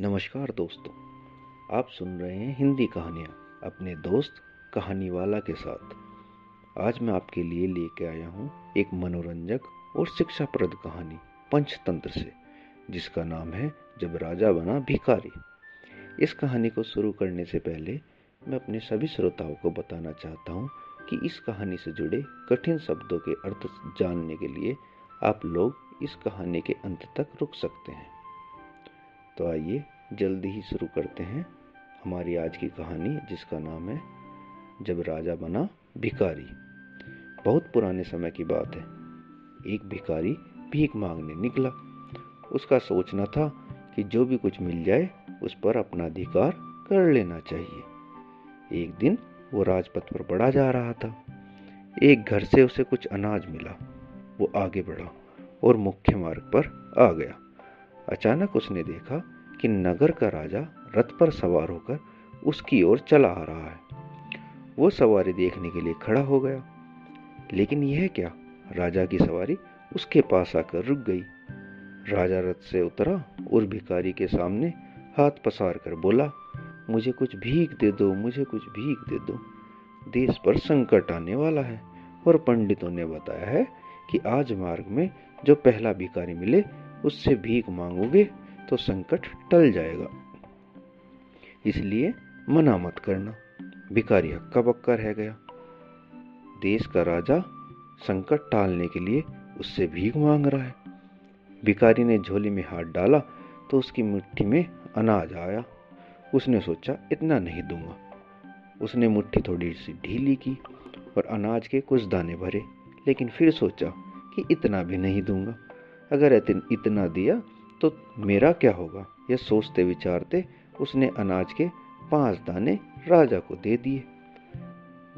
नमस्कार दोस्तों, आप सुन रहे हैं हिंदी कहानियाँ अपने दोस्त कहानी वाला के साथ। आज मैं आपके लिए लेके आया हूँ एक मनोरंजक और शिक्षाप्रद कहानी, पंचतंत्र से, जिसका नाम है जब राजा बना भिखारी। इस कहानी को शुरू करने से पहले मैं अपने सभी श्रोताओं को बताना चाहता हूँ कि इस कहानी से जुड़े कठिन शब्दों के अर्थ जानने के लिए आप लोग इस कहानी के अंत तक रुक सकते हैं। तो आइए जल्दी ही शुरू करते हैं हमारी आज की कहानी, जिसका नाम है जब राजा बना भिखारी। बहुत पुराने समय की बात है। एक भिखारी भीख मांगने निकला। उसका सोचना था कि जो भी कुछ मिल जाए, उस पर अपना अधिकार कर लेना चाहिए। एक दिन वो राजपथ पर बढ़ा जा रहा था। एक घर से उसे कुछ अनाज मिला। वो आगे बढ़ा और मुख्य मार्ग पर आ गया। अचानक उसने देखा कि नगर का राजा रथ पर सवार होकर उसकी ओर चला आ रहा है। वो सवारी देखने के लिए खड़ा हो गया। लेकिन यह क्या? राजा की सवारी उसके पास आकर रुक गई। राजा रथ से उतरा और भिकारी के सामने हाथ पसार कर बोला, मुझे कुछ भीख दे दो, मुझे कुछ भीख दे दो। देश पर संकट आने वाला है और पंडितों ने बताया है कि आज मार्ग में जो पहला भिखारी मिले उससे भीख मांगोगे तो संकट टल जाएगा। इसलिए मना मत करना। भिखारी हक्का बक्का रह गया। देश का राजा संकट टालने के लिए उससे भीख मांग रहा है। भिखारी ने झोली में हाथ डाला तो उसकी मुट्ठी में अनाज आया। उसने सोचा, इतना नहीं दूँगा। उसने मुट्ठी थोड़ी सी ढीली की और अनाज के कुछ दाने भरे, लेकिन फिर सोचा कि इतना भी नहीं दूँगा। अगर इतना दिया तो मेरा क्या होगा? यह सोचते विचारते उसने अनाज के पाँच दाने राजा को दे दिए।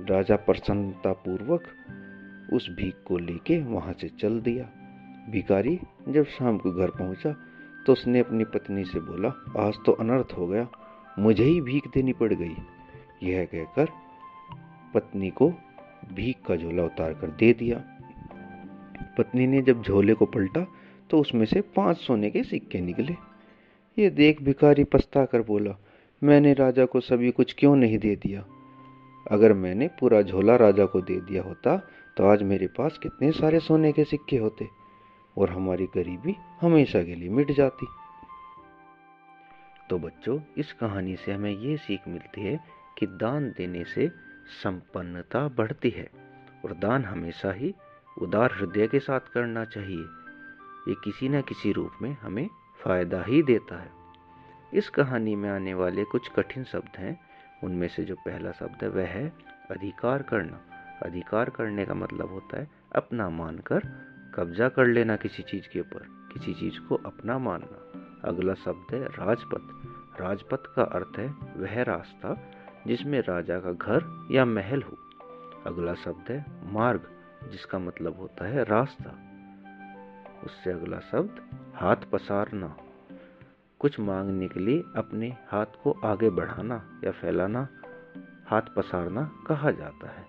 राजा प्रसन्नता पूर्वक उस भीख को लेके वहाँ से चल दिया। भिकारी जब शाम को घर पहुँचा तो उसने अपनी पत्नी से बोला, आज तो अनर्थ हो गया, मुझे ही भीख देनी पड़ गई। यह कहकर पत्नी को भीख का झोला उतार कर दे दिया। पत्नी ने जब झोले को पलटा तो उसमें से पाँच सोने के सिक्के निकले। ये देख भिखारी पछता कर बोला, मैंने राजा को सभी कुछ क्यों नहीं दे दिया? अगर मैंने पूरा झोला राजा को दे दिया होता तो आज मेरे पास कितने सारे सोने के सिक्के होते, और हमारी गरीबी हमेशा के लिए मिट जाती। तो बच्चों, इस कहानी से हमें ये सीख मिलती है कि दान देने से संपन्नता बढ़ती है, और दान हमेशा ही उदार हृदय के साथ करना चाहिए। ये किसी न किसी रूप में हमें फ़ायदा ही देता है। इस कहानी में आने वाले कुछ कठिन शब्द हैं। उनमें से जो पहला शब्द है, वह है अधिकार करना। अधिकार करने का मतलब होता है अपना मानकर कब्जा कर लेना किसी चीज़ के ऊपर, किसी चीज़ को अपना मानना। अगला शब्द है राजपथ। राजपथ का अर्थ है वह रास्ता जिसमें राजा का घर या महल हो। अगला शब्द है मार्ग, जिसका मतलब होता है रास्ता। उससे अगला शब्द, हाथ पसारना। कुछ मांगने के लिए अपने हाथ को आगे बढ़ाना या फैलाना, हाथ पसारना कहा जाता है।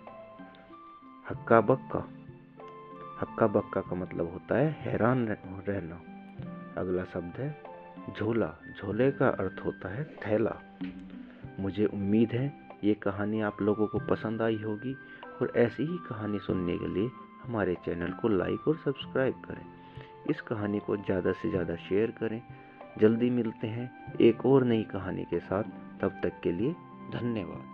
हक्का बक्का। हक्का बक्का का मतलब होता है हैरान रहना। अगला शब्द है, झोला। झोले का अर्थ होता है थैला। मुझे उम्मीद है, ये कहानी आप लोगों को पसंद आई होगी और ऐसी ही कहानी सुनने के लिए हमारे चैनल को लाइक और सब्सक्राइब करें। इस कहानी को ज़्यादा से ज़्यादा शेयर करें। जल्दी मिलते हैं एक और नई कहानी के साथ। तब तक के लिए धन्यवाद।